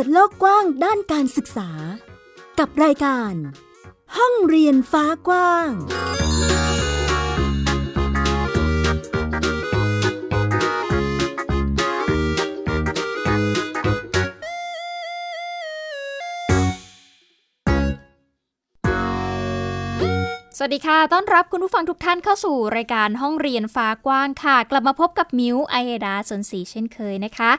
ปิดโลกกว้างด้านการศึกษา กับรายการ ห้องเรียนฟ้ากว้าง สวัสดีค่ะ ต้อนรับคุณผู้ฟังทุกท่านเข้าสู่รายการห้องเรียนฟ้ากว้างค่ะ กลับมาพบกับมิวไอเอดาสนศรีเช่นเคยนะคะ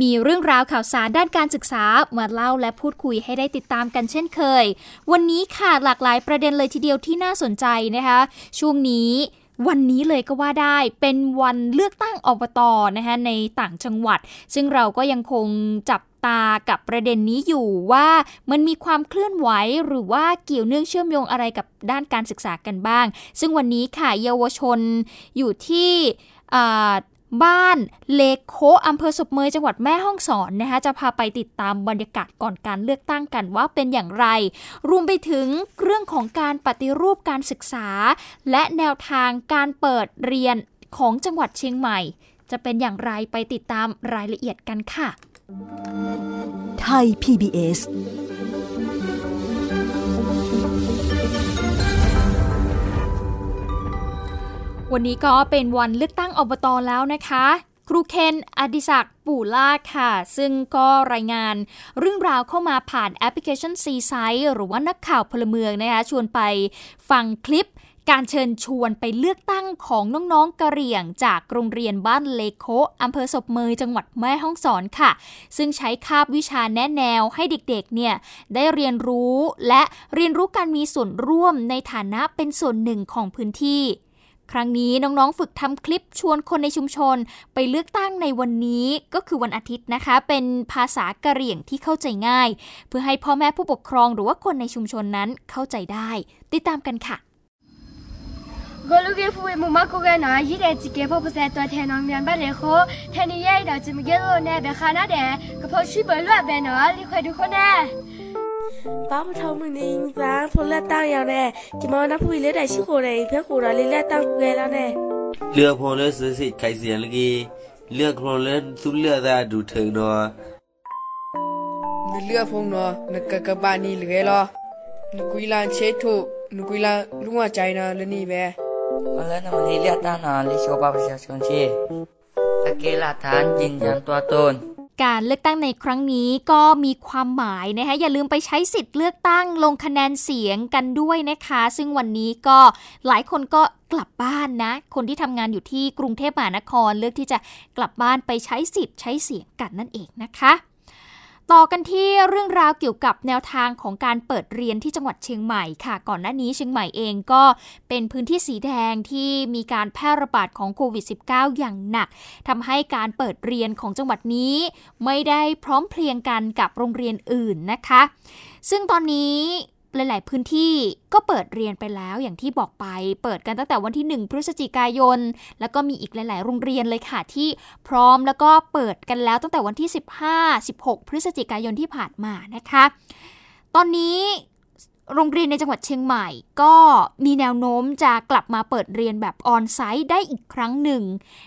มีเรื่องราวข่าวสารด้านการศึกษามาเล่าและพูดคุยให้ได้ติดตามกันเช่นเคย วันนี้ค่ะหลากหลายประเด็นเลยทีเดียวที่น่าสนใจนะคะ ช่วงนี้วันนี้เลยก็ว่าได้เป็นวันเลือกตั้งอบตนะคะในต่างจังหวัด ซึ่งเราก็ยังคงจับ ตากับประเด็นนี้อยู่ว่ามันมีความเคลื่อนไหวหรือว่าเกี่ยวเนื่องเชื่อมโยงอะไรกับด้านการศึกษากันบ้าง ซึ่งวันนี้ค่ะเยาวชนอยู่ที่บ้านเลโคอำเภอศพเมยจังหวัดแม่ฮ่องสอนนะคะจะพาไปติดตามบรรยากาศก่อนการเลือกตั้งกันว่าเป็นอย่างไร รวมไปถึงเรื่องของการปฏิรูปการศึกษา และแนวทางการเปิดเรียนของจังหวัดเชียงใหม่ จะเป็นอย่างไรไปติดตามรายละเอียดกันค่ะ ไทย PBS วันนี้ก็เป็นวันเลือกตั้งอบตแล้วนะคะ ครูเคนอดิศักดิ์ปู่ลากค่ะ ซึ่งก็รายงานเรื่องราวเข้ามาผ่านแอปพลิเคชันซีไซหรือว่านักข่าวพลเมืองนะคะ ชวนไปฟังคลิป การเชิญชวนไปเลือกตั้งของน้องๆกะเหรี่ยง จากโรงเรียนบ้านเลโคอำเภอศพเมยจังหวัดแม่ฮ่องสอนค่ะ ซึ่งใช้คาบวิชาแนะแนวให้เด็กๆเนี่ยได้เรียนรู้และเรียนรู้การมีส่วนร่วมในฐานะเป็นส่วนหนึ่งของพื้นที่ครั้งนี้น้องๆ ฝึกทำคลิปชวนคนในชุมชน ไปเลือกตั้งในวันนี้ก็คือวันอาทิตย์นะคะ เป็นภาษากะเหรี่ยงที่เข้าใจง่าย เพื่อให้พ่อแม่ผู้ปกครองหรือว่าคนในชุมชนนั้นเข้าใจได้ ติดตามกันค่ะ กลูกฟูมุมากูกันนะยี่เดจิเก็บพอเสตัวแทนน้องเมียนบ้านเลยโคแทนนี่ยัยเดาจิมเกลูเน่เบคานาเดก็พอชีเบลล์เบนเนาะลิควยทุกคนแน่ဘာမထောင်းမနေဘာဖလက်တောင်းရောက်နေဒီမောင်နှဖူလေးတဲ့ရှိခိုတယ်ဖက်ခိုတာလေးလက်တောင်းကြလာနေเลือกพอเลยสิสิใครเสียลกีเลือกพอเลยสุเลือกได้ดูถึงเนาะเลือกพงเนาะนกกะบานีเลยล่ะนกุยลานเชตุนกุยลานลุงว่าใจนะลนี่แบ วันแล้วนมันเรียกตั้งนานลิโชบาประชาชนชีตะเกลาทานจินยันตัวตนการเลือกตั้งในครั้งนี้ก็มีความหมายนะคะอย่าลืมไปใช้สิทธิ์เลือกตั้งลงคะแนนเสียงกันด้วยนะคะ ซึ่งวันนี้ก็หลายคนก็กลับบ้านนะ คนที่ทำงานอยู่ที่กรุงเทพมหานครเลือกที่จะกลับบ้านไปใช้สิทธิ์ใช้เสียงกันนั่นเองนะคะ ต่อกันที่เรื่องราวเกี่ยวกับแนวทางของการเปิดเรียนที่จังหวัดเชียงใหม่ค่ะ ก่อนหน้านี้เชียงใหม่เองก็เป็นพื้นที่สีแดงที่มีการแพร่ระบาดของโควิด -19 อย่างหนักทำให้การเปิดเรียนของจังหวัดนี้ ไม่ได้พร้อมเพรียงกันกับโรงเรียนอื่นนะคะ ซึ่งตอนนี้ หลาย ๆ พื้นที่ก็เปิดเรียนไปแล้วอย่างที่บอกไป เปิดกันตั้งแต่วันที่ 1 พฤศจิกายน แล้วก็มีอีกหลาย ๆ โรงเรียนเลยค่ะที่พร้อมแล้วก็เปิดกันแล้วตั้งแต่วันที่ 15-16 พฤศจิกายนที่ผ่านมานะคะ ตอนนี้ โรงเรียนในจังหวัดเชียงใหม่ ก็มีแนวโน้มจะกลับมาเปิดเรียนแบบออนไซต์ได้อีกครั้งหนึ่ง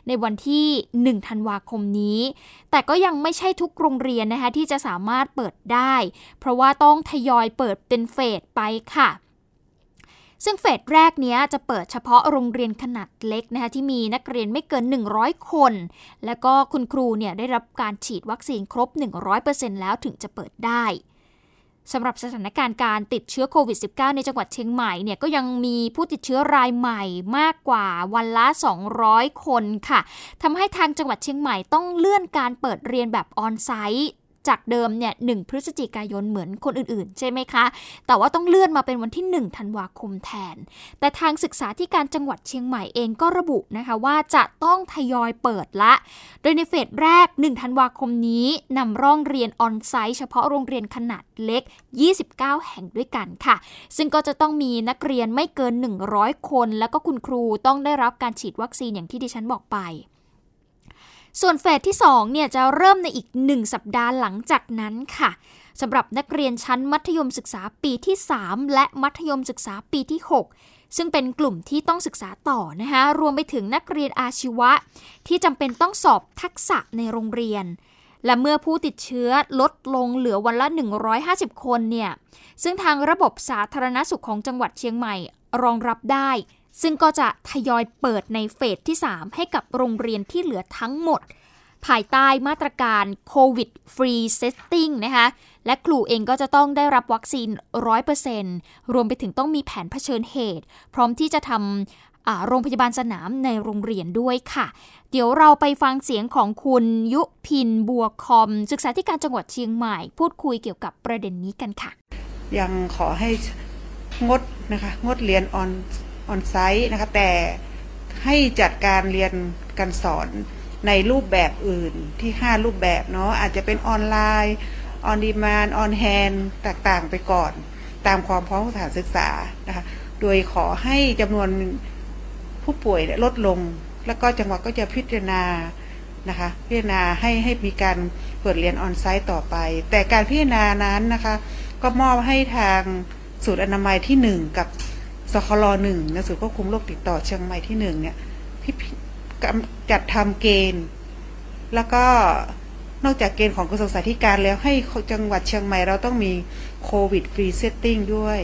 ในวันที่ 1 ธันวาคมนี้ แต่ก็ยังไม่ใช่ทุกโรงเรียนนะคะที่จะสามารถเปิดได้ เพราะว่าต้องทยอยเปิดเป็นเฟสไปค่ะซึ่งเฟสแรกนี้จะเปิดเฉพาะโรงเรียนขนาดเล็กนะคะที่มีนักเรียนไม่เกิน 100 คน และก็คุณครูเนี่ยได้รับการฉีดวัคซีนครบ 100%แล้วถึงจะเปิดได้ สำหรับสถานการณ์การติดเชื้อโควิด -19 ในจังหวัดเชียงใหม่เนี่ยก็ยังมีผู้ติดเชื้อรายใหม่มากกว่าวันละ 200 คนค่ะทำให้ทางจังหวัดเชียงใหม่ต้องเลื่อนการเปิดเรียนแบบออนไซต์ จากเดิมเนี่ยหพฤศจิกายนเหมือนคนอื่นๆ ใช่ไหมคะ แต่ว่าต้องเลื่อนมาเป็นวันที่ 1 ธันวาคมแทน แต่ทางศึกษาที่การจังหวัดเชียงใหม่เองก็ระบุนะคะว่าจะต้องทยอยเปิดละ โดยในเฟสแรก 1 ธันวาคมนี้นำร่องเรียนออนไซต์เฉพาะโรงเรียนขนาดเล็ก 29 แห่งด้วยกันค่ะ ซึ่งก็จะต้องมีนักเรียนไม่เกิน 100 คน แล้วก็คุณครูต้องได้รับการฉีดวัคซีนอย่างที่ดิฉันบอกไป ส่วนเฟสที่2เนี่ยจะเริ่มในอีก 1 สัปดาห์หลังจากนั้นค่ะสำหรับนักเรียนชั้นมัธยมศึกษาปีที่ 3 และมัธยมศึกษาปีที่ 6 ซึ่งเป็นกลุ่มที่ต้องศึกษาต่อนะคะรวมไปถึงนักเรียนอาชีวะ ที่จำเป็นต้องสอบทักษะในโรงเรียน และเมื่อผู้ติดเชื้อลดลงเหลือวันละ 150 คนเนี่ยซึ่งทางระบบสาธารณสุขของจังหวัดเชียงใหม่รองรับได้ ซึ่งก็จะทยอยเปิดใน phase ที่ 3 ให้กับโรงเรียนที่เหลือทั้งหมด ภายใต้มาตรการ COVID Free Setting นะคะ และครูเองก็จะต้องได้รับวัคซีน 100%รวมไปถึงต้องมีแผนเผชิญเหตุ พร้อมที่จะทำโรงพยาบาลสนามในโรงเรียนด้วยค่ะ เดี๋ยวเราไปฟังเสียงของคุณยุพินบัวคอม ศึกษาธิการจังหวัดเชียงใหม่ พูดคุยเกี่ยวกับประเด็นนี้กันค่ะ ยังขอให้งดนะคะงดเรียน on on-site นะคะ แต่ให้จัดการเรียนการสอนในรูปแบบอื่นที่ 5 รูปแบบเนาะอาจจะเป็นออนไลน์ on-demand on-handนต่างๆ ไปก่อน ตามความพร้อมของสถานศึกษานะคะโดยขอให้จำนวนผู้ป่วยลดลง แล้วก็จังหวัดก็จะพิจารณานะคะพิจารณาให้ให้มีการเปิดเรียนออนไซต์ต่อไป แต่การพิจารณานั้นนะคะ ก็มอบให้ทางศูนย์อนามัยที่หนึ่งกับ สคลหนึ่งนะศูนย์ควบคุมโรคติดต่อเชียงใหม่ที่หนึ่งเนี่ยจัดทำเกณฑ์ แล้วก็นอกจากเกณฑ์ของกระทรวงสาธารณสุขแล้วให้จังหวัดเชียงใหม่เราต้องมี COVID Free Setting ด้วย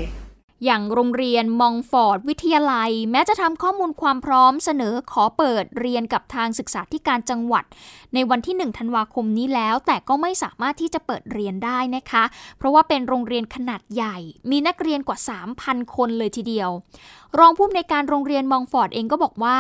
อย่างโรงเรียนมงฟอร์ตวิทยาลัย แม้จะทำข้อมูลความพร้อมเสนอขอเปิดเรียนกับทางศึกษาธิการจังหวัด ในวันที่ 1 ธันวาคมนี้แล้ว แต่ก็ไม่สามารถที่จะเปิดเรียนได้นะคะ เพราะว่าเป็นโรงเรียนขนาดใหญ่ มีนักเรียนกว่า 3,000 คนเลยทีเดียว รองผู้อำนวยการโรงเรียนมงฟอร์ตเองก็บอกว่า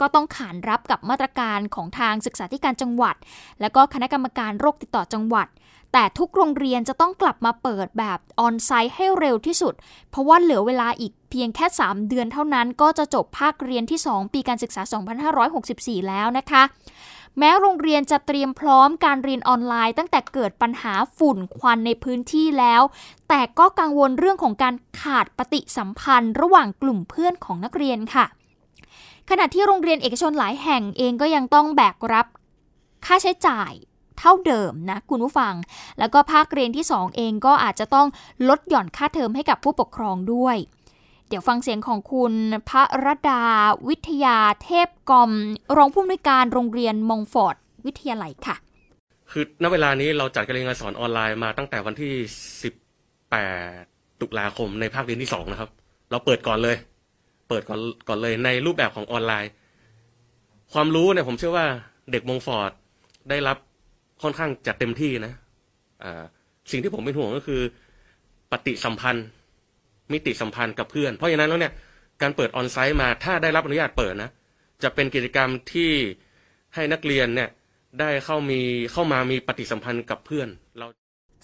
ก็ต้องขานรับกับมาตรการของทางศึกษาธิการจังหวัด และก็คณะกรรมการโรคติดต่อจังหวัด แต่ทุกโรงเรียนจะต้องกลับมาเปิดแบบออนไซต์ให้เร็วที่สุด เพราะว่าเหลือเวลาอีกเพียงแค่ 3 เดือนเท่านั้น ก็จะจบภาคเรียนที่ 2 ปีการศึกษา 2564 แล้วนะคะ แม้โรงเรียนจะเตรียมพร้อมการเรียนออนไลน์ ตั้งแต่เกิดปัญหาฝุ่นควันในพื้นที่แล้ว แต่ก็กังวลเรื่องของการขาดปฏิสัมพันธ์ ระหว่างกลุ่มเพื่อนของนักเรียนค่ะ ขณะที่โรงเรียนเอกชนหลายแห่งเองก็ยังต้องแบกรับค่าใช้จ่าย เท่าเดิมนะคุณผู้ฟัง แล้วก็ภาคเรียนที่ 2 เองก็อาจจะต้องลดหย่อนค่าเทอมให้กับผู้ปกครองด้วย เดี๋ยวฟังเสียงของคุณพระรดา วิทยาเทพกอม รองผู้อำนวยการโรงเรียนมองฟอร์ดวิทยาลัยค่ะ คือณเวลานี้เราจัดการเรียนการสอนออนไลน์มาตั้งแต่วันที่ 18 ตุลาคมในภาคเรียนที่2นะครับ เราเปิดก่อนเลย เปิดก่อนก่อนเลยในรูปแบบของออนไลน์ ความรู้เนี่ยผมเชื่อว่าเด็กมงฟอร์ดได้รับ ค่อนข้างจัดเต็มที่นะสิ่งที่ผมเป็นห่วงก็คือ ปฏิสัมพันธ์ มิติสัมพันธ์กับเพื่อน เพราะฉะนั้นแล้วเนี่ยการเปิดออนไซต์มาถ้าได้รับอนุญาตเปิดนะจะเป็นกิจกรรมที่ให้นักเรียนเนี่ยได้เข้ามีเข้ามามีปฏิสัมพันธ์กับเพื่อนเรา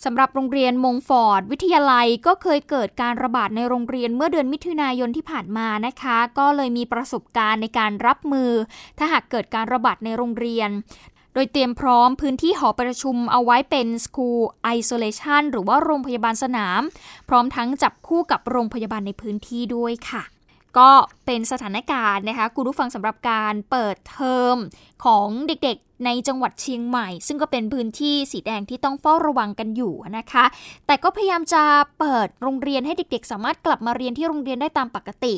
สำหรับโรงเรียนมงฟอร์ด วิทยาลัยก็เคยเกิดการระบาดในโรงเรียนเมื่อเดือนมิถุนายนที่ผ่านมานะคะ ก็เลยมีประสบการณ์ในการรับมือ ถ้าหากเกิดการระบาดในโรงเรียน โดยเตรียมพร้อมพื้นที่หอประชุมเอาไว้เป็น School Isolation หรือว่าโรงพยาบาลสนาม พร้อมทั้งจับคู่กับโรงพยาบาลในพื้นที่ด้วยค่ะ ก็เป็นสถานการณ์นะคะคุณผู้ฟังสำหรับการเปิดเทอมของเด็กๆในจังหวัดเชียงใหม่ ซึ่งก็เป็นพื้นที่สีแดงที่ต้องเฝ้าระวังกันอยู่นะคะ แต่ก็พยายามจะเปิดโรงเรียนให้เด็กๆ สามารถกลับมาเรียนที่โรงเรียนได้ตามปกติ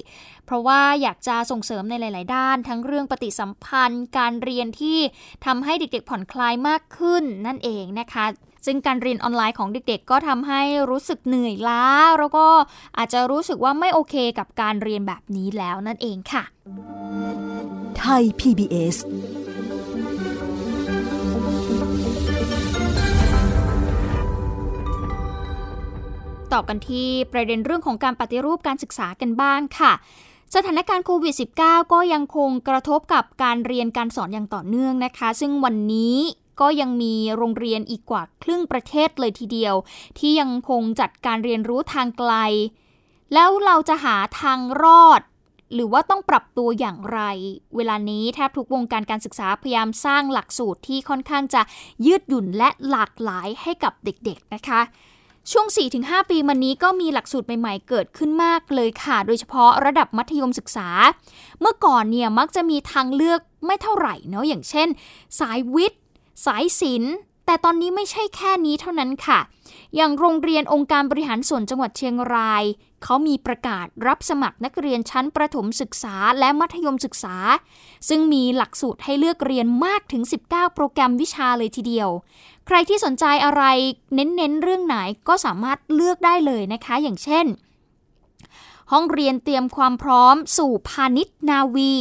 เพราะว่าอยากจะส่งเสริมในหลาย ๆ ด้าน ทั้งเรื่องปฏิสัมพันธ์ การเรียนที่ทำให้เด็กๆผ่อนคลายมากขึ้นนั่นเองนะคะ ซึ่งการเรียนออนไลน์ของเด็กๆ ก็ทำให้รู้สึกเหนื่อยล้า แล้วก็อาจจะรู้สึกว่าไม่โอเคกับการเรียนแบบนี้แล้วนั่นเองค่ะ ไทย PBS ต่อกันที่ประเด็นเรื่องของการปฏิรูปการศึกษากันบ้างค่ะสถานการณ์โควิด -19 ก็ยังคงกระทบกับการเรียนการสอนอย่างต่อเนื่องนะคะ ซึ่งวันนี้ ก็ยังมีโรงเรียนอีกกว่าครึ่งประเทศเลยทีเดียว ที่ยังคงจัดการเรียนรู้ทางไกล แล้วเราจะหาทางรอด หรือว่าต้องปรับตัวอย่างไร เวลานี้แทบทุกวงการการศึกษาพยายามสร้างหลักสูตรที่ค่อนข้างจะยืดหยุ่นและหลากหลายให้กับเด็กๆนะคะช่วง 4-5 ปีมานี้ก็มีหลักสูตรใหม่ๆ เกิดขึ้นมากเลยค่ะ โดยเฉพาะระดับมัธยมศึกษา เมื่อก่อนเนี่ยมักจะมีทางเลือกไม่เท่าไหร่เนาะอย่างเช่น สายวิทย์ สายศิลป์แต่ตอนนี้ไม่ใช่แค่นี้เท่านั้นค่ะ อย่างโรงเรียนองค์การบริหารส่วนจังหวัดเชียงราย เขามีประกาศรับสมัครนักเรียนชั้นประถมศึกษาและมัธยมศึกษา ซึ่งมีหลักสูตรให้เลือกเรียนมากถึง 19 โปรแกรมวิชาเลยทีเดียว ใครที่สนใจอะไรเน้นๆเรื่องไหนก็สามารถเลือกได้เลยนะคะ อย่างเช่น ห้องเรียนเตรียมความพร้อมสู่พาณิชย์นาวี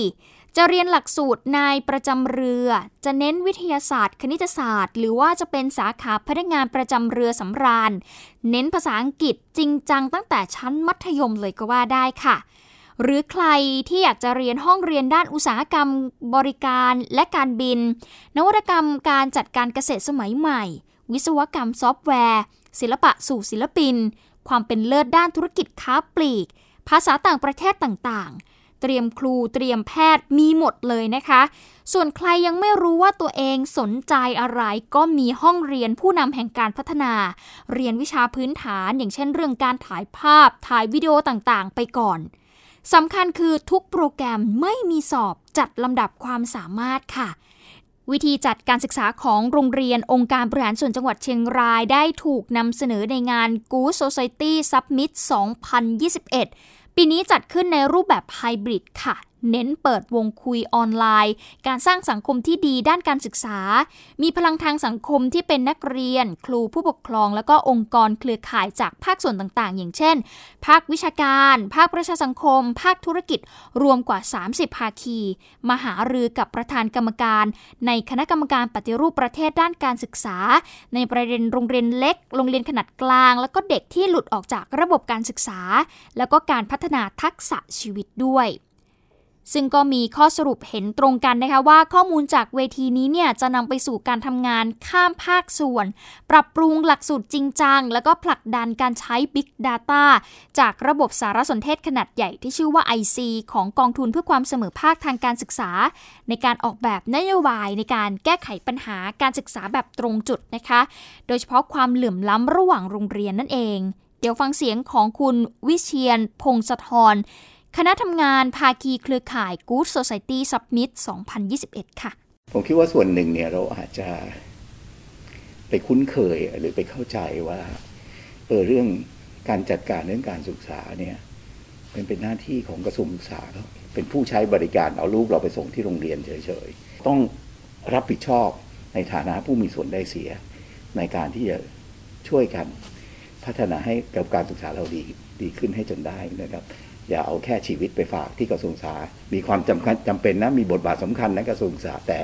จะเรียนหลักสูตรนายประจำเรือ จะเน้นวิทยาศาสตร์ คณิตศาสตร์ หรือว่าจะเป็นสาขาพนักงานประจำเรือสำราญ เน้นภาษาอังกฤษจริงจังตั้งแต่ชั้นมัธยมเลยก็ว่าได้ค่ะ หรือใครที่อยากจะเรียนห้องเรียนด้านอุตสาหกรรม บริการและการบิน นวัตกรรมการจัดการเกษตรสมัยใหม่ วิศวกรรมซอฟต์แวร์ ศิลปะสู่ศิลปิน ความเป็นเลิศด้านธุรกิจค้าปลีก ภาษาต่างประเทศต่างๆ เตรียมครูเตรียมแพทย์มีหมดเลยนะคะ ส่วนใครยังไม่รู้ว่าตัวเองสนใจอะไรก็มีห้องเรียนผู้นำแห่งการพัฒนา เรียนวิชาพื้นฐาน อย่างเช่นเรื่องการถ่ายภาพ ถ่ายวิดีโอต่างๆ ไปก่อนสำคัญคือทุกโปรแกรมไม่มีสอบจัดลำดับความสามารถค่ะวิธีจัดการศึกษาของโรงเรียนองค์การบริหารส่วนจังหวัดเชียงรายได้ถูกนำเสนอในงาน Good Society Summit 2021 ปีนี้จัดขึ้นในรูปแบบไฮบริดค่ะ เน้นเปิดวงคุยออนไลน์ การสร้างสังคมที่ดีด้านการศึกษา มีพลังทางสังคมที่เป็นนักเรียน ครูผู้ปกครอง แล้วก็องค์กรเครือข่ายจากภาคส่วนต่างๆ อย่างเช่น ภาควิชาการ ภาคประชาสังคม ภาคธุรกิจ รวมกว่า 30 ภาคีมาหารือกับประธานกรรมการ ในคณะกรรมการปฏิรูปประเทศด้านการศึกษา ในประเด็นโรงเรียนเล็ก โรงเรียนขนาดกลาง แล้วก็เด็กที่หลุดออกจากระบบการศึกษา แล้วก็การพัฒนาทักษะชีวิตด้วย ซึ่งก็มีข้อสรุปเห็นตรงกันนะคะว่าข้อมูลจากเวทีนี้เนี่ยจะนำไปสู่การทำงานข้ามภาคส่วน ปรับปรุงหลักสูตรจริงจัง แล้วก็ผลักดันการใช้ Big Data จากระบบสารสนเทศขนาดใหญ่ที่ชื่อว่า IC ของกองทุนเพื่อความเสมอภาคทางการศึกษา ในการออกแบบนโยบายในการแก้ไขปัญหาการศึกษาแบบตรงจุดนะคะ โดยเฉพาะความเหลื่อมล้ำระหว่างโรงเรียนนั่นเอง เดี๋ยวฟังเสียงของคุณวิเชียนพงศธร คณะทำงานภาคีเครือข่าย Good Society Summit 2021 ค่ะ ผมคิดว่าส่วนหนึ่งเนี่ยเราอาจจะไปคุ้นเคยหรือไปเข้าใจว่าเออเรื่องการจัดการเรื่องการศึกษาเนี่ยเป็นเป็นหน้าที่ของกระทรวงศึกษา เป็นผู้ใช้บริการเอาลูกเราไปส่งที่โรงเรียนเฉยๆ ต้องรับผิดชอบในฐานะผู้มีส่วนได้เสีย ในการที่จะช่วยกันพัฒนาให้กับการศึกษาเราดีดีขึ้นให้จนได้นะครับ อย่าเอาแค่ชีวิตไปฝากที่กระทรวงศึกษามีความจำคัญจำเป็นนะมีบทบาทสำคัญในกระทรวงศึกษาแต่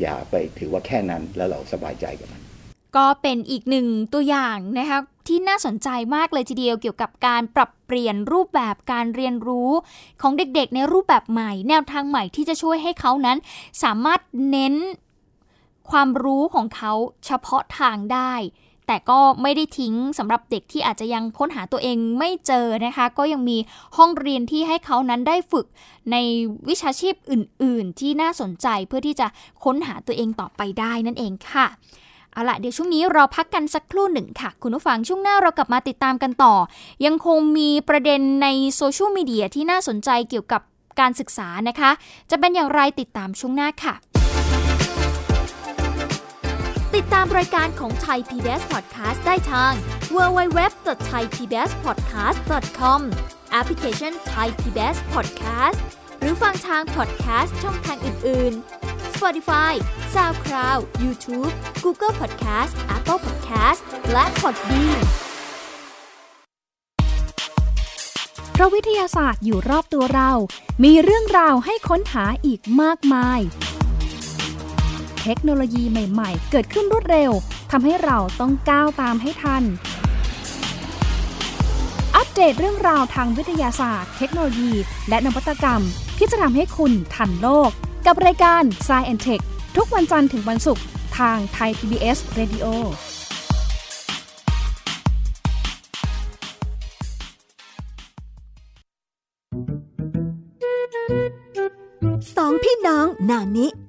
อย่าไปถือว่าแค่นั้นแล้วเราสบายใจกับมัน ก็เป็นอีกหนึ่งตัวอย่างนะคะที่น่าสนใจมากเลยทีเดียวเกี่ยวกับการปรับเปลี่ยนรูปแบบการเรียนรู้ของเด็กๆ ในรูปแบบใหม่ แนวทางใหม่ที่จะช่วยให้เขานั้น สามารถเน้นความรู้ของเขาเฉพาะทางได้ แต่ก็ไม่ได้ทิ้งสำหรับเด็กที่อาจจะยังค้นหาตัวเองไม่เจอนะคะ ก็ยังมีห้องเรียนที่ให้เขานั้นได้ฝึกในวิชาชีพอื่น ๆ ที่น่าสนใจเพื่อที่จะค้นหาตัวเองต่อไปได้นั่นเองค่ะเอาละเดี๋ยวช่วงนี้เราพักกันสักครู่หนึ่งค่ะ คุณผู้ฟังช่วงหน้าเรากลับมาติดตามกันต่อ ยังคงมีประเด็นในโซเชียลมีเดียที่น่าสนใจเกี่ยวกับการศึกษานะคะ จะเป็นอย่างไรติดตามช่วงหน้าค่ะ ติดตามรายการของไทย PBS Podcast ได้ทาง www.thaipbspodcast.com แอปพลิเคชัน Thai PBS Podcast หรือฟังทาง podcast ช่องทางอื่น ๆ Spotify SoundCloud YouTube Google Podcast Apple Podcast และ Podbean เพราะวิทยาศาสตร์อยู่รอบตัวเรา มีเรื่องราวให้ค้นหาอีกมากมาย เทคโนโลยีใหม่ ๆ เกิดขึ้นรวดเร็วทำให้เราต้องก้าวตามให้ทัน อัปเดตเรื่องราวทางวิทยาศาสตร์ เทคโนโลยี และนวัตกรรม ที่จะทำให้คุณทันโลก กับรายการ s c i e n t e c h ทุกวันจันทร์ถึงวันศุกร์ทางไทย PBS Radio สองพี่น้องนานิ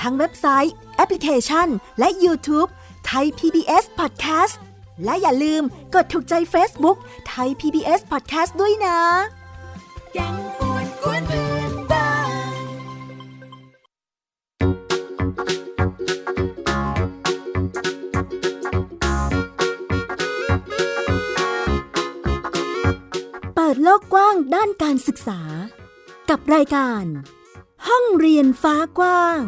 ทั้งเว็บไซต์ แอปพลิเคชัน และ YouTube ไทย PBS Podcast และอย่าลืมกดถูกใจ Facebook ไทย PBS Podcast ด้วยนะแกงป่วนกวนเพื่อนบ้านเปิดโลกกว้างด้านการศึกษา กับรายการ ห้องเรียนฟ้ากว้าง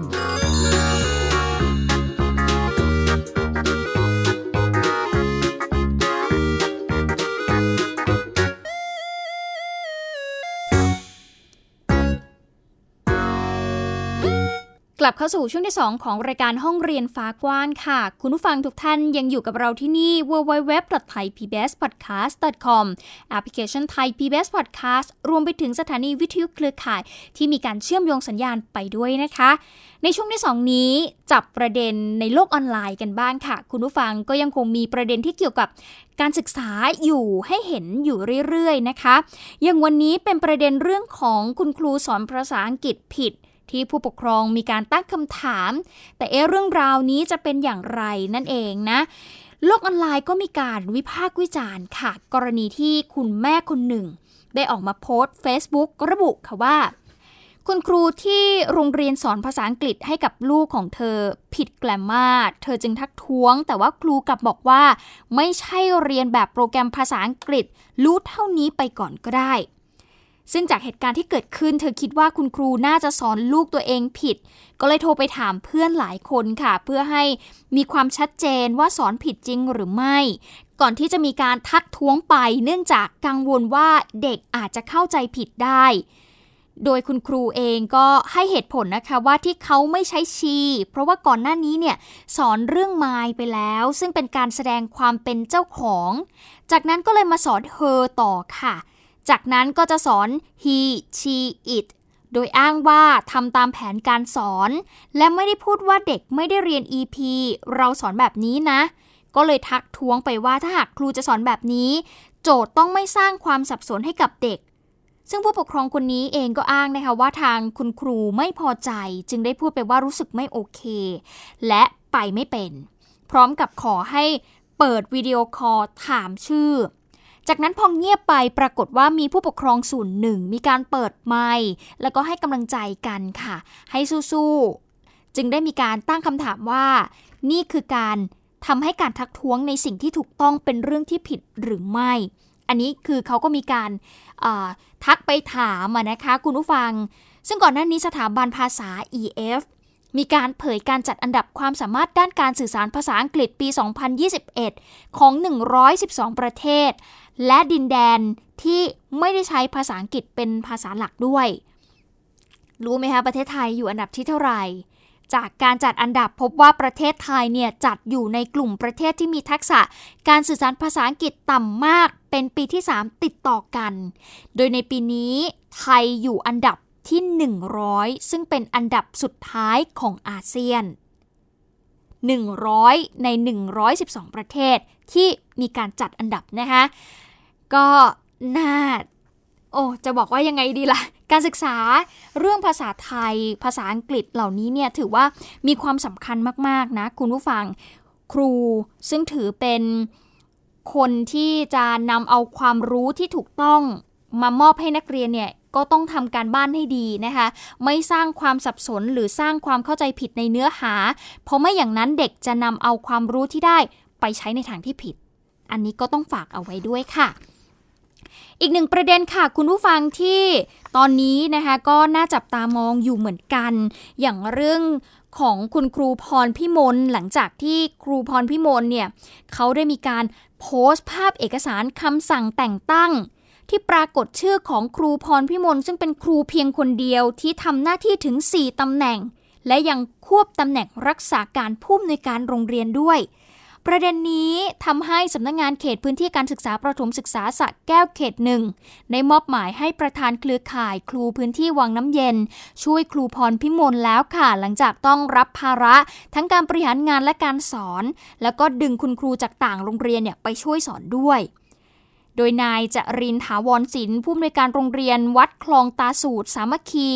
กลับเข้าสู่ช่วงที่ 2 ของรายการห้องเรียนฟ้ากว้างค่ะ คุณผู้ฟังทุกท่านยังอยู่กับเราที่นี่ www.thaipbspodcast.com แอปพลิเคชัน Thai PBS Podcast รวมไปถึงสถานีวิทยุเครือข่าย ที่มีการเชื่อมโยงสัญญาณไปด้วยนะคะ ในช่วงที่ 2 นี้จับประเด็นในโลกออนไลน์กันบ้างค่ะ คุณผู้ฟังก็ยังคงมีประเด็นที่เกี่ยวกับการศึกษาอยู่ให้เห็นอยู่เรื่อยๆนะคะ อย่างวันนี้เป็นประเด็นเรื่องของคุณครูสอนภาษาอังกฤษผิด ที่ผู้ปกครองมีการตั้งคำถาม แต่เอ๊เรื่องราวนี้จะเป็นอย่างไรนั่นเองนะ โลกออนไลน์ก็มีการวิพากษ์วิจารณ์ค่ะ กรณีที่คุณแม่คนหนึ่ง ได้ออกมาโพสต์ Facebook ระบุค่ะว่า คุณครูที่โรงเรียนสอนภาษาอังกฤษให้กับลูกของเธอผิดแกรมมาเธอจึงทักท้วง แต่ว่าครูกลับบอกว่า ไม่ใช่เรียนแบบโปรแกรมภาษาอังกฤษ รู้เท่านี้ไปก่อนก็ได้ ซึ่งจากเหตุการณ์ที่เกิดขึ้น เธอคิดว่าคุณครูน่าจะสอนลูกตัวเองผิด ก็เลยโทรไปถามเพื่อนหลายคนค่ะ เพื่อให้มีความชัดเจนว่าสอนผิดจริงหรือไม่ ก่อนที่จะมีการทักท้วงไป เนื่องจากกังวลว่าเด็กอาจจะเข้าใจผิดได้ โดยคุณครูเองก็ให้เหตุผลนะคะว่าที่เขาไม่ใช้ชี เพราะว่าก่อนหน้านี้เนี่ยสอนเรื่องไม้ไปแล้ว ซึ่งเป็นการแสดงความเป็นเจ้าของ จากนั้นก็เลยมาสอนเธอต่อค่ะ จากนั้นก็จะสอน he she it โดยอ้างว่าทำตามแผนการสอน และไม่ได้พูดว่าเด็กไม่ได้เรียน EP เราสอนแบบนี้นะ ก็เลยทักท้วงไปว่าถ้าหากครูจะสอนแบบนี้ โจทย์ต้องไม่สร้างความสับสนให้กับเด็ก ซึ่งผู้ปกครองคนนี้เองก็อ้างนะคะว่าทางคุณครูไม่พอใจ จึงได้พูดไปว่ารู้สึกไม่โอเค และไปไม่เป็น พร้อมกับขอให้เปิดวิดีโอคอลถามชื่อ จากนั้นพอเงียบไปปรากฏว่ามีผู้ปกครองส่วนหนึ่ง มีการเปิดไมค์แล้วก็ให้กำลังใจกันค่ะ ให้สู้ๆจึงได้มีการตั้งคำถามว่า นี่คือการทำให้การทักท้วงในสิ่งที่ถูกต้องเป็นเรื่องที่ผิดหรือไม่ อันนี้คือเขาก็มีการทักไปถามนะคะคุณผู้ฟัง ซึ่งก่อนหน้านี้สถาบันภาษา EF มีการเผยการจัดอันดับความสามารถด้านการสื่อสารภาษาอังกฤษปี 2021 ของ 112 ประเทศ และดินแดนที่ไม่ได้ใช้ภาษาอังกฤษเป็นภาษาหลักด้วย รู้ไหมคะประเทศไทยอยู่อันดับที่เท่าไหร่ จากการจัดอันดับพบว่าประเทศไทยเนี่ยจัดอยู่ในกลุ่มประเทศที่มีทักษะ การสื่อสารภาษาอังกฤษต่ำมาก เป็นปีที่ 3 ติดต่อกัน โดยในปีนี้ไทยอยู่อันดับที่ 100 ซึ่งเป็นอันดับสุดท้ายของอาเซียน 100 ใน 112 ประเทศที่มีการจัดอันดับนะคะ ก็น่าโอ้จะบอกว่ายังไงดีล่ะ การศึกษาเรื่องภาษาไทย ภาษาอังกฤษเหล่านี้เนี่ยถือว่ามีความสำคัญมากๆนะ คุณผู้ฟังครูซึ่งถือเป็นคนที่จะนำเอาความรู้ที่ถูกต้องมามอบให้นักเรียนเนี่ยก็ต้องทำการบ้านให้ดีนะคะ ไม่สร้างความสับสนหรือสร้างความเข้าใจผิดในเนื้อหา เพราะไม่อย่างนั้นเด็กจะนำเอาความรู้ที่ได้ไปใช้ในทางที่ผิด อันนี้ก็ต้องฝากเอาไว้ด้วยค่ะ อีกหนึ่งประเด็นค่ะ คุณผู้ฟังที่ตอนนี้นะคะก็น่าจับตามองอยู่เหมือนกัน อย่างเรื่องของคุณครูพรพิมลหลังจากที่ครูพรพิมลเนี่ยเขาได้มีการโพสต์ภาพเอกสารคำสั่งแต่งตั้ง ที่ปรากฏชื่อของครูพรพิมลซึ่งเป็นครูเพียงคนเดียวที่ทำหน้าที่ถึง 4ตำแหน่ง และยังควบตำแหน่งรักษาการผู้อำนวยการโรงเรียนด้วย ประเด็นนี้ทำให้สำนักงงานเขตพื้นที่การศึกษาประถมศึกษาสะแก้วเขตหนึ่งได้มอบหมายให้ประธานเครือข่ายครูพื้นที่วังน้ำเย็น ช่วยครูพรพิมลแล้วค่ะ หลังจากต้องรับภาระทั้งการบริหารงานและการสอน แล้วก็ดึงคุณครูจากต่างโรงเรียนเนี่ยไปช่วยสอนด้วยโดยนายจรินถาวรศิลป์ผู้อำนวยการโรงเรียนวัดคลองตาสูตรสามัคคี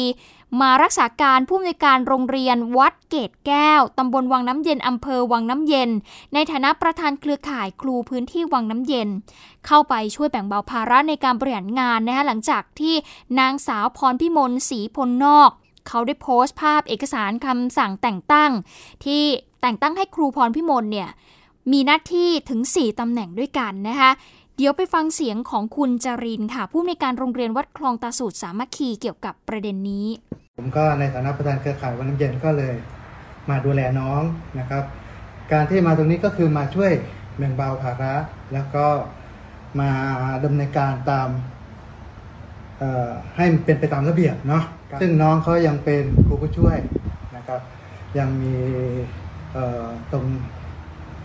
มารักษาการผู้อำนวยการโรงเรียนวัดเกตแก้ว ตำบลวังน้ำเย็น อำเภอวังน้ำเย็น ในฐานะประธานเครือข่ายครูพื้นที่วังน้ำเย็น เข้าไปช่วยแบ่งเบาภาระในการบริหารงานนะคะหลังจากที่นางสาวพรพิมลศรีพลนอก เขาได้โพสต์ภาพเอกสารคำสั่งแต่งตั้ง ที่แต่งตั้งให้ครูพรพิมลเนี่ยมีหน้าที่ถึง 4ตำแหน่งด้วยกันนะคะ เดี๋ยวไปฟังเสียงของคุณจรินค่ะ ผู้ในการโรงเรียนวัดคลองตาสูตรสามัคคีเกี่ยวกับประเด็นนี้ ผมก็ในฐานะประธานเครือข่ายวันน้ำเย็นก็เลยมาดูแลน้องนะครับ การที่มาตรงนี้ก็คือมาช่วยแบ่งเบาภาระ แล้วก็มาดำเนินการตามให้เป็นไปตามระเบียบเนาะซึ่งน้องเขายังเป็นครูผู้ช่วยนะครับ ยังมีตรง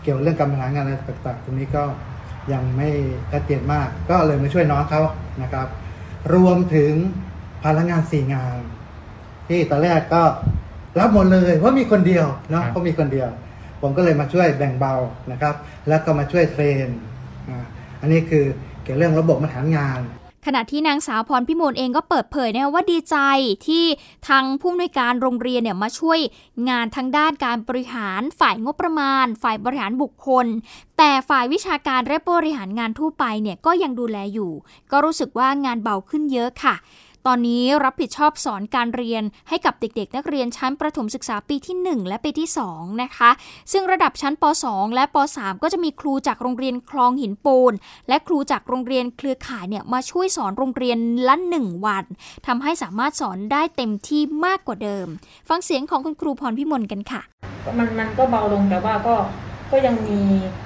เกี่ยวเรื่องการบริหารงานอะไรต่างๆตรงนี้ก็ ยังไม่ชัดเจนมาก ก็เลยมาช่วยน้องเขานะครับ รวมถึงพลังงานสี่งาน ที่ตอนแรกก็รับหมดเลยเพราะมีคนเดียวเนาะเพราะมีคนเดียว ผมก็เลยมาช่วยแบ่งเบานะครับ แล้วก็มาช่วยเทรน อันนี้คือเกี่ยวเรื่องระบบบริหารงาน ขณะที่นางสาวพรพิมลเองก็เปิดเผยนะคะว่าดีใจที่ทางผู้อำนวยการโรงเรียนเนี่ยมาช่วยงานทางด้านการบริหารฝ่ายงบประมาณ ฝ่ายบริหารบุคคล แต่ฝ่ายวิชาการและบริหารงานทั่วไปเนี่ยก็ยังดูแลอยู่ ก็รู้สึกว่างานเบาขึ้นเยอะค่ะ ตอนนี้รับผิดชอบสอนการเรียนให้กับเด็กๆ นักเรียนชั้นประถมศึกษาปีที่ 1 และปีที่ 2 นะคะ ซึ่งระดับชั้นป .2 และป .3 ก็จะมีครูจากโรงเรียนคลองหินปูน และครูจากโรงเรียนเครือข่ายเนี่ยมาช่วยสอนโรงเรียนละ1วันทำให้สามารถสอนได้เต็มที่มากกว่าเดิม ฟังเสียงของคุณครูพรพิมลกันค่ะ มันมันก็เบาลงแต่ว่าก็ก็ยังมี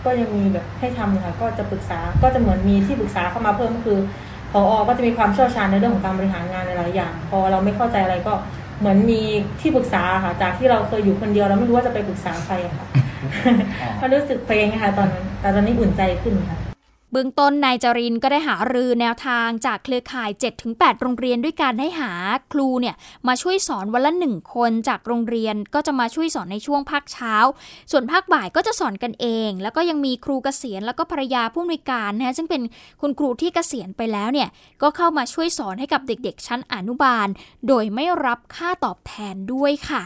ก็ยังมีแบบให้ทำค่ะก็จะปรึกษาก็จะเหมือนมีที่ปรึกษาเข้ามาเพิ่มคือ พออก็จะมีความเชี่ยวชาญในเรื่องของการบริหารงานหลายอย่าง พอเราไม่เข้าใจอะไรก็เหมือนมีที่ปรึกษาค่ะ จากที่เราเคยอยู่คนเดียวเราไม่รู้ว่าจะไปปรึกษาใครค่ะก็รู้สึกเพลงค่ะตอนนั้นแต่ตอนนี้อุ่นใจขึ้นค่ะ เบื้องต้นนายจรินก็ได้หารือแนวทางจากเครือข่าย 7-8 โรงเรียนด้วยการให้หาครูเนี่ยมาช่วยสอนวันละหนึ่งคนจากโรงเรียนก็จะมาช่วยสอนในช่วงภาคเช้า ส่วนภาคบ่ายก็จะสอนกันเอง แล้วก็ยังมีครูเกษียณแล้วก็ภรรยาผู้อำนวยการนะซึ่งเป็นคุณครูที่เกษียณไปแล้วเนี่ยก็เข้ามาช่วยสอนให้กับเด็กๆ ชั้นอนุบาล โดยไม่รับค่าตอบแทนด้วยค่ะ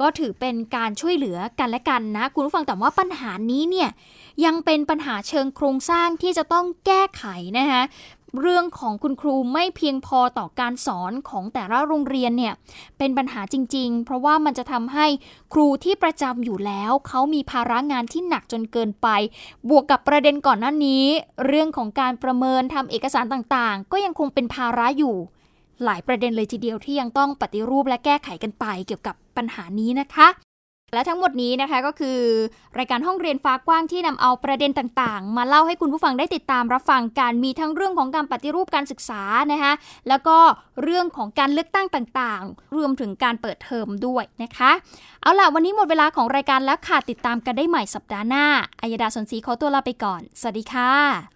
ก็ถือเป็นการช่วยเหลือกันและกันนะ คุณผู้ฟังแต่ว่าปัญหานี้เนี่ยยังเป็นปัญหาเชิงโครงสร้างที่จะต้องแก้ไขนะคะเรื่องของคุณครูไม่เพียงพอต่อการสอนของแต่ละโรงเรียนเนี่ยเป็นปัญหาจริง ๆ เพราะว่ามันจะทำให้ครูที่ประจำอยู่แล้ว เขามีภาระงานที่หนักจนเกินไป บวกกับประเด็นก่อนหน้านี้ เรื่องของการประเมินทำเอกสารต่างๆ ก็ยังคงเป็นภาระอยู่ หลายประเด็นเลยทีเดียวที่ยังต้องปฏิรูปและแก้ไขกันไปเกี่ยวกับปัญหานี้นะคะ และทั้งหมดนี้นะคะก็คือ รายการห้องเรียนฟ้ากว้างที่นำเอาประเด็นต่างๆ มาเล่าให้คุณผู้ฟังได้ติดตามรับฟังการมีทั้งเรื่องของการปฏิรูปการศึกษานะคะแล้วก็เรื่องของการเลือกตั้งต่างๆ รวมถึงการเปิดเทอมด้วยนะคะ เอาล่ะวันนี้หมดเวลาของรายการแล้วค่ะติดตามกันได้ใหม่สัปดาห์หน้า อัยดาสนศรีขอตัวลาไปก่อน สวัสดีค่ะ